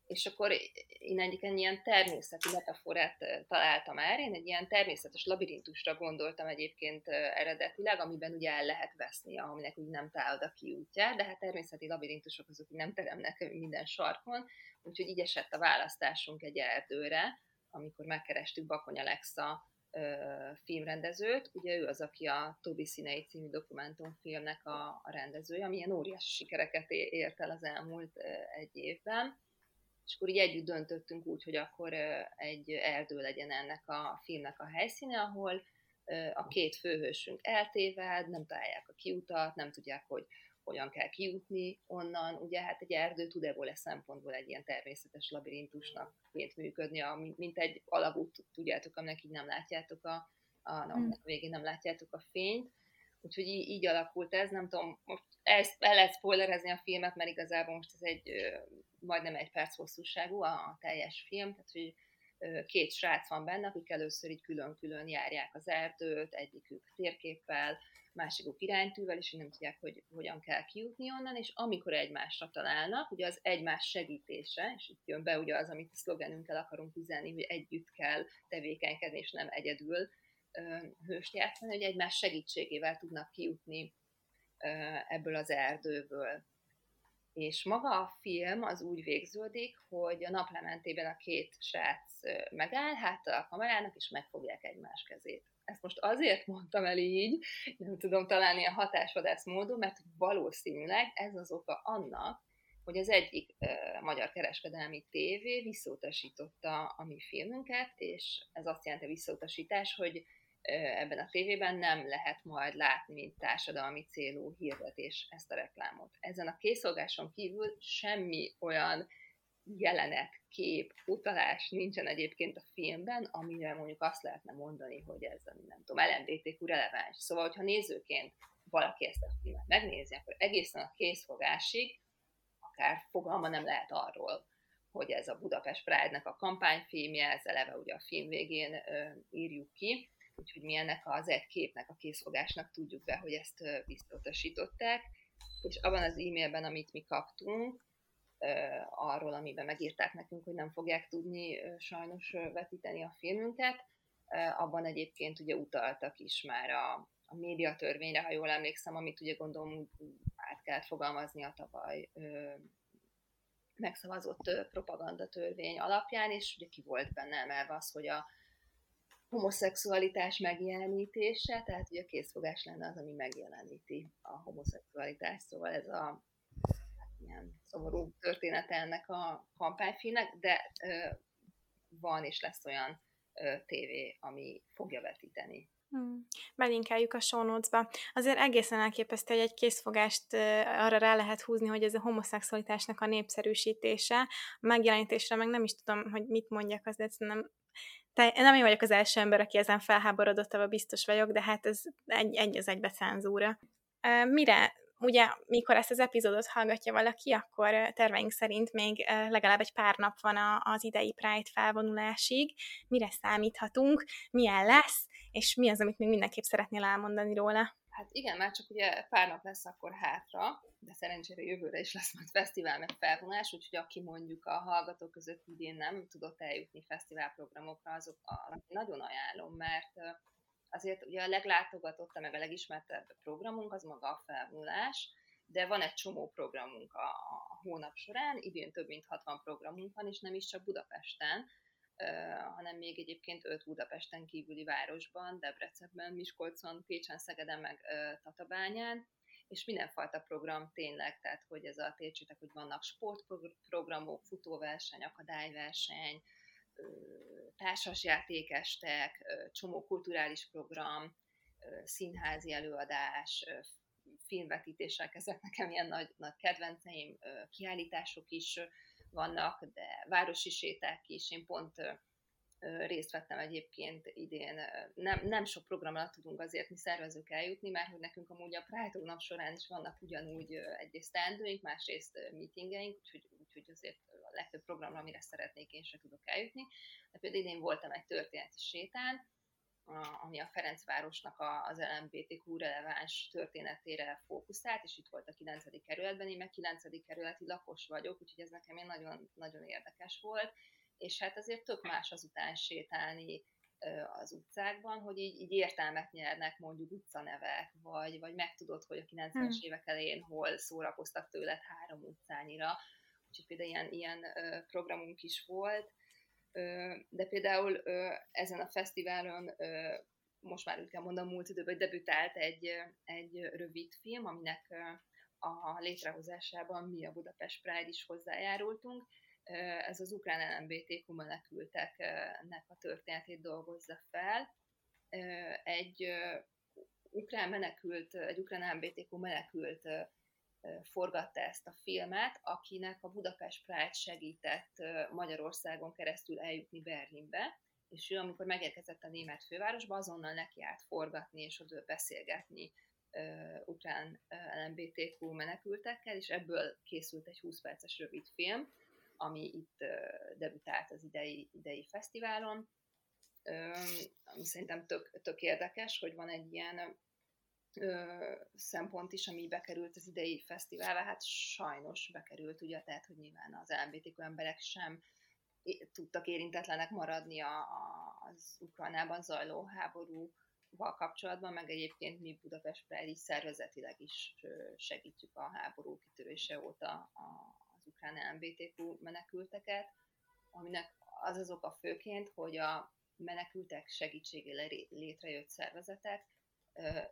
és akkor én egyik ilyen természeti metaforát találtam erre, én egy ilyen természetes labirintusra gondoltam egyébként eredetileg, amiben ugye el lehet veszni, aminek úgy nem találod a kiútját, de hát természeti labirintusok azok nem teremnek minden sarkon, úgyhogy így esett a választásunk egy erdőre, amikor megkerestük Bakony Alexa filmrendezőt. Ugye ő az, aki a Tobi Színei című dokumentumfilmnek a, a rendezője, ami ilyen óriási sikereket ért el az elmúlt egy évben. És akkor így együtt döntöttünk úgy, hogy akkor egy erdő legyen ennek a filmnek a helyszíne, ahol a két főhősünk eltéved, nem találják a kiutat, nem tudják, hogy hogyan kell kijutni onnan. Ugye hát egy erdő tud ebből szempontból egy ilyen természetes labirintusnak ként működni, mint egy alagút, tudjátok, aminek így nem látjátok a, a, hmm. a végén nem látjátok a fényt. Úgyhogy így, így alakult ez, nem tudom, most ezt el lehet spoilerezni a filmet, mert igazából most ez egy majdnem egy perc hosszúságú a, a teljes film, tehát hogy két srác van benne, akik először így külön-külön járják az erdőt, egyikük térképpel, másikuk iránytűvel, és nem tudják, hogy hogyan kell kijutni onnan, és amikor egymásra találnak, ugye az egymás segítése, és itt jön be ugye az, amit a szlogenünkkel akarunk üzenni, hogy együtt kell tevékenykedni, és nem egyedül hőst játszani, hogy egymás segítségével tudnak kijutni ebből az erdőből. És maga a film az úgy végződik, hogy a naplementében a két srác megáll hátra a kamerának, és megfogják egymás kezét. Ezt most azért mondtam el így, nem tudom talán ilyen hatásvadász módon, mert valószínűleg ez az oka annak, hogy az egyik uh, magyar kereskedelmi tévé visszautasította a mi filmünket, és ez azt jelenti a visszautasítás, hogy ebben a tévében nem lehet majd látni, mint társadalmi célú hirdetés ezt a reklámot. Ezen a készolgáson kívül semmi olyan jelenet, kép, utalás nincsen egyébként a filmben, amire mondjuk azt lehetne mondani, hogy ez a, nem tudom, LMBTQ releváns. Szóval, hogyha nézőként valaki ezt a filmet megnézi, akkor egészen a készfogásig akár fogalma nem lehet arról, hogy ez a Budapest Pride-nek a kampányfilmje, ez eleve ugye a film végén ö, írjuk ki, úgyhogy mi ennek az egy képnek a készfogásnak tudjuk be, hogy ezt visszautasították, és abban az e-mailben, amit mi kaptunk, arról, amiben megírták nekünk, hogy nem fogják tudni sajnos vetíteni a filmünket, abban egyébként ugye utaltak is már a, a médiatörvényre, ha jól emlékszem, amit ugye gondolom át kellett fogalmazni a tavaly megszavazott propagandatörvény alapján, és ugye ki volt benne emelve az, hogy a homoszexualitás megjelenítése, tehát ugye a készfogás lenne az, ami megjeleníti a homoszexualitást, szóval ez a ilyen szomorú története ennek a kampányfilmnek, de ö, van és lesz olyan ö, tévé, ami fogja vetíteni Hmm. Belinkeljük a show notes-ba. Azért egészen elképesztő, hogy egy készfogást arra rá lehet húzni, hogy ez a homoszexualitásnak a népszerűsítése. A megjelenítésre meg nem is tudom, hogy mit mondjak, az nem nem én vagyok az első ember, aki ezen felháborodott, abban biztos vagyok, de hát ez egy, egy az egybe cenzúra. Mire, ugye, mikor ezt az epizódot hallgatja valaki, akkor terveink szerint még legalább egy pár nap van az idei Pride felvonulásig. Mire számíthatunk, milyen lesz, és mi az, amit még mindenképp szeretnél elmondani róla? Hát igen, már csak ugye pár nap lesz akkor hátra, de szerencsére jövőre is lesz majd fesztivál meg felvonás, úgyhogy aki mondjuk a hallgatók között idén nem tudott eljutni fesztiválprogramokra, azok nagyon ajánlom, mert azért ugye a leglátogatottabb, meg a legismertebb programunk az maga a felvonulás, de van egy csomó programunk a, a hónap során, idén több mint 60 programunk van, és nem is csak Budapesten, hanem még egyébként öt Budapesten kívüli városban, Debrecenben, Miskolcon, Pécsen, Szegeden, meg Tatabányán, és mindenfajta program tényleg, tehát hogy ez a tércsitek, hogy vannak sportprogramok, futóverseny, akadályverseny, társasjátékestek, csomó kulturális program, színházi előadás, filmvetítések, ezek nekem ilyen nagy, nagy kedvenceim, kiállítások is vannak, de városi séták is. Én pont részt vettem egyébként idén. Nem, nem sok programra tudunk azért mi szervezők eljutni, mert hogy nekünk amúgy a Pride nap során is vannak ugyanúgy egyrészt teendőink, másrészt meetingeink, úgyhogy, úgyhogy azért a legtöbb programra, amire szeretnék, én sem tudok eljutni. De például idén voltam egy történeti sétán, ami a Ferencvárosnak az LMBTQ releváns történetére fókuszált, és itt volt a 9. kerületben, én meg 9. kerületi lakos vagyok, úgyhogy ez nekem nagyon, nagyon érdekes volt, és hát azért tök más azután sétálni az utcákban, hogy így, így értelmet nyernek mondjuk utcanevek, vagy, vagy megtudod, hogy a 90-es hmm. évek elején hol szórakoztak tőled három utcányira, úgyhogy például ilyen, ilyen programunk is volt, de például ezen a fesztiválon most már úgy kell mondom, múlt időben debütált egy, egy rövid film, aminek a létrehozásában mi a Budapest Pride is hozzájárultunk. Ez az ukrán LMBTQ menekülteknek a történetét dolgozza fel. Egy ukrán menekült, egy ukrán LMBTQ menekült forgatta ezt a filmet, akinek a Budapest Pride segített Magyarországon keresztül eljutni Berlinbe, és ő, amikor megérkezett a német fővárosba, azonnal neki állt forgatni és oda beszélgetni uh, ukrán uh, LMBTQ menekültekkel, és ebből készült egy 20 perces rövid film, ami itt uh, debütált az idei, idei fesztiválon, um, ami szerintem tök, tök érdekes, hogy van egy ilyen szempont is, ami bekerült az idei fesztiválba, hát sajnos bekerült, ugye, tehát, hogy nyilván az LMBTQ emberek sem tudtak érintetlenek maradni a, az Ukrajnában zajló háborúval kapcsolatban, meg egyébként mi Budapest Pride szervezetileg is segítjük a háború kitörése óta az ukrán LMBTQ menekülteket, aminek az az oka főként, hogy a menekültek segítségére létrejött szervezetek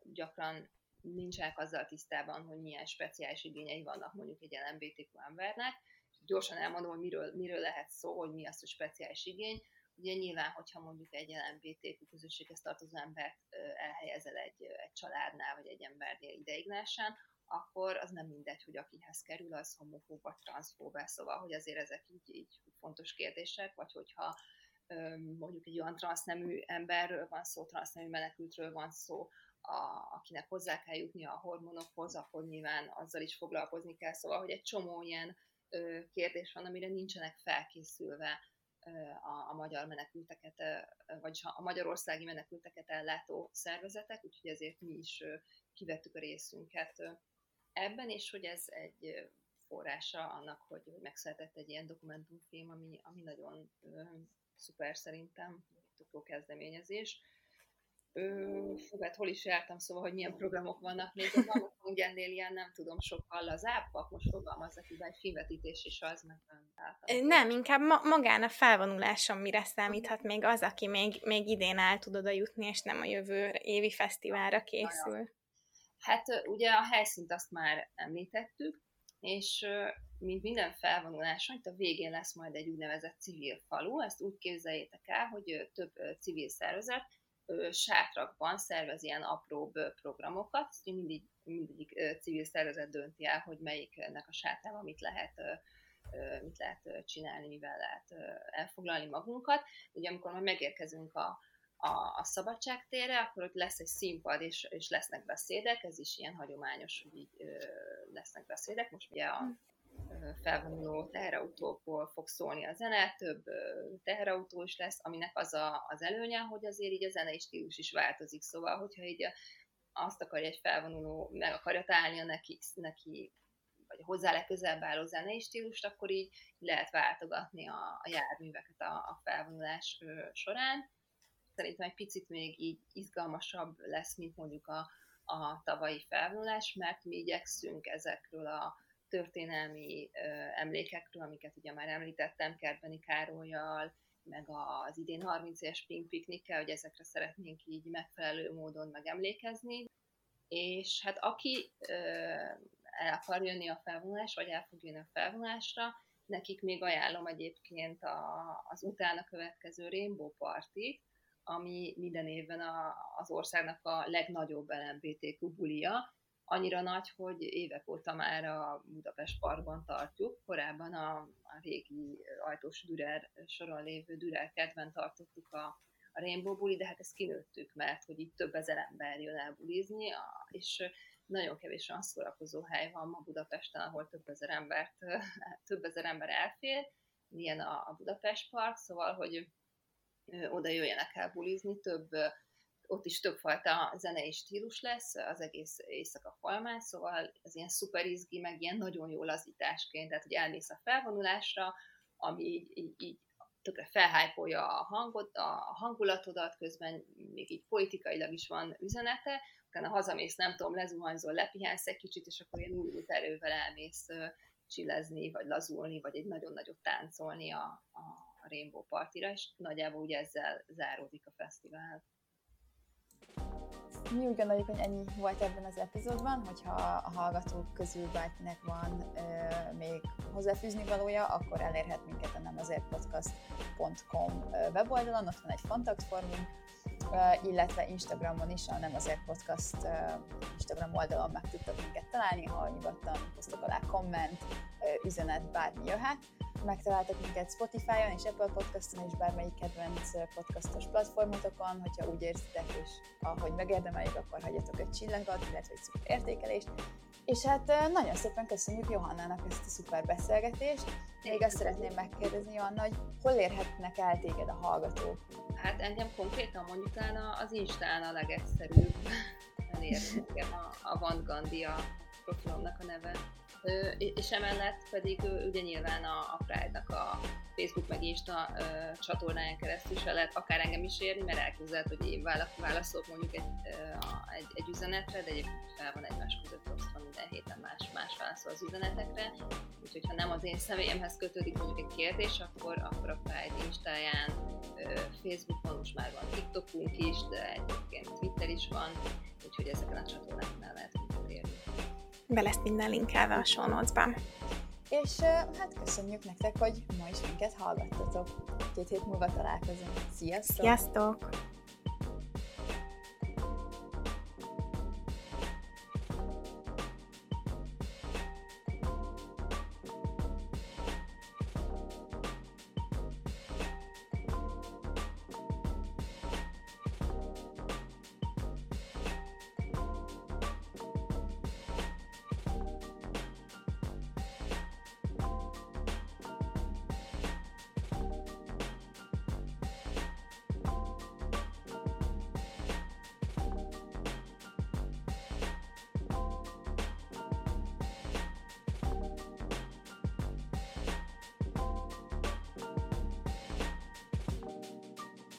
gyakran nincsenek azzal tisztában, hogy milyen speciális igényei vannak mondjuk egy LMBTQ embernek. Gyorsan elmondom, hogy miről, miről lehet szó, hogy mi az, hogy speciális igény. Ugye nyilván, hogyha mondjuk egy LMBTQ közösséghez tartozó embert elhelyezel egy, egy családnál, vagy egy embernél ideiglenesen, akkor az nem mindegy, hogy akihez kerül, az homofób vagy transzfób szóval, hogy azért ezek így, így fontos kérdések, vagy hogyha mondjuk egy olyan transznemű emberről van szó, transznemű menekültről van szó, a, akinek hozzá kell jutni a hormonokhoz, akkor nyilván azzal is foglalkozni kell. Szóval, hogy egy csomó ilyen ö, kérdés van, amire nincsenek felkészülve ö, a, a magyar menekülteket, ö, vagy a magyarországi menekülteket ellátó szervezetek, úgyhogy ezért mi is ö, kivettük a részünket ö, ebben, és hogy ez egy forrása annak, hogy, hogy megszületett egy ilyen dokumentumfilm, ami, ami nagyon ö, szuper szerintem, egy jó kezdeményezés fú, hát hol is jártam, szóval, hogy milyen programok vannak még, de vannak ennél ilyen, nem tudom, sokkal lazábbak, most fogalmazzak így, egy filmvetítés is az, meg nem Nem, inkább ma- magán a felvonuláson mire számíthat még az, aki még, még idén el tud oda jutni, és nem a jövő évi fesztiválra készül. Hát ugye a helyszínt azt már említettük, és mint minden felvonuláson, itt a végén lesz majd egy úgynevezett civil falu, ezt úgy képzeljétek el, hogy több civil szervezet sátrakban szervez ilyen apróbb programokat, mindig, mindig civil szervezet dönti el, hogy melyiknek a sátrában mit lehet mit lehet csinálni, mivel lehet elfoglalni magunkat. Ugye amikor majd megérkezünk a, a, a szabadságtérre, akkor ott lesz egy színpad, és, és lesznek beszédek, ez is ilyen hagyományos, hogy így ö, lesznek beszédek. Most ugye a felvonuló teherautókból fog szólni a zene, több teherautó is lesz, aminek az a, az előnye, hogy azért így a zenei stílus is változik, szóval, hogyha így azt akarja egy felvonuló, meg akarja találni a neki, neki vagy hozzá legközelebb álló zenei stílust, akkor így lehet váltogatni a, a járműveket a, a felvonulás során. Szerintem egy picit még így izgalmasabb lesz, mint mondjuk a, a tavalyi felvonulás, mert mi igyekszünk ezekről a történelmi emlékekről, amiket ugye már említettem, Kertbeni Károlyjal, meg az idén 30 éves Pink Piknikkel, hogy ezekre szeretnénk így megfelelő módon megemlékezni. És hát aki el akar jönni a felvonulás, vagy el fog jönni a felvonulásra, nekik még ajánlom egyébként a, az utána következő Rainbow Party, ami minden évben a, az országnak a legnagyobb LMBTQ bulia, annyira nagy, hogy évek óta már a Budapest Parkban tartjuk. Korábban a, a régi ajtós Dürer soron lévő Dürer kedven tartottuk a, a Rainbow Bully, de hát ezt kinőttük, mert hogy itt több ezer ember jön el bulizni, és nagyon kevés olyan szórakozó hely van ma Budapesten, ahol több ezer, embert, több ezer ember elfér, ilyen a, a Budapest Park, szóval, hogy oda jöjjenek el bulizni, több ott is többfajta zenei stílus lesz az egész éjszaka folyamán, szóval ez ilyen szuper izgi, meg ilyen nagyon jó lazításként, tehát hogy elmész a felvonulásra, ami így, így, így tökre felhájpolja a hangot, a hangulatodat, közben még így politikailag is van üzenete, utána hazamész, nem tudom, lezuhanyzol, lepihensz egy kicsit, és akkor ilyen új erővel elmész csillezni, vagy lazulni, vagy egy nagyon nagyot táncolni a, a Rainbow Partira, és nagyjából ugye ezzel záródik a fesztivál. Mi úgy gondoljuk, hogy ennyi volt ebben az epizódban, hogyha a hallgatók közül bárkinek van ö, még hozzáfűzni valója, akkor elérhet minket a nemazértpodcast.com weboldalon, ott van egy kontaktformunk, illetve Instagramon is, a Nem Azért Podcast Instagram oldalon meg tudtok minket találni, ha nyugodtan hoztok alá komment, üzenet, bármi jöhet. Megtaláltok minket Spotify-on és Apple Podcaston és bármelyik kedvenc podcastos platformotokon, hogyha úgy érzitek, és ahogy megérdemeljük, akkor hagyjatok egy csillagot, illetve egy szuper értékelést. És hát nagyon szépen köszönjük Johannának ezt a szuper beszélgetést. Még azt szeretném megkérdezni, Johanna, hogy hol érhetnek el téged a hallgatók? Hát engem konkrétan mondjuk az Instán a legegyszerűbb elérni a, a Van Gandia profilomnak a neve. És emellett pedig ugye nyilván a, a Pride-nak a Facebook meg Insta csatornáján keresztül is lehet akár engem is érni, mert elképzelhet, hogy én válaszolok mondjuk egy, egy, egy üzenetre, de egyébként fel van egymás között osztva minden héten más, más válaszol az üzenetekre. Úgyhogy ha nem az én személyemhez kötődik mondjuk egy kérdés, akkor, akkor a Pride Instáján, Facebookon most már van TikTokunk is, de egyébként Twitter is van, úgyhogy ezeken a csatornáknál lehet. Be lesz minden linkelve a show notes-ban. És hát köszönjük nektek, hogy ma is minket hallgattatok. Két hét múlva találkozunk. Sziasztok! Sziasztok!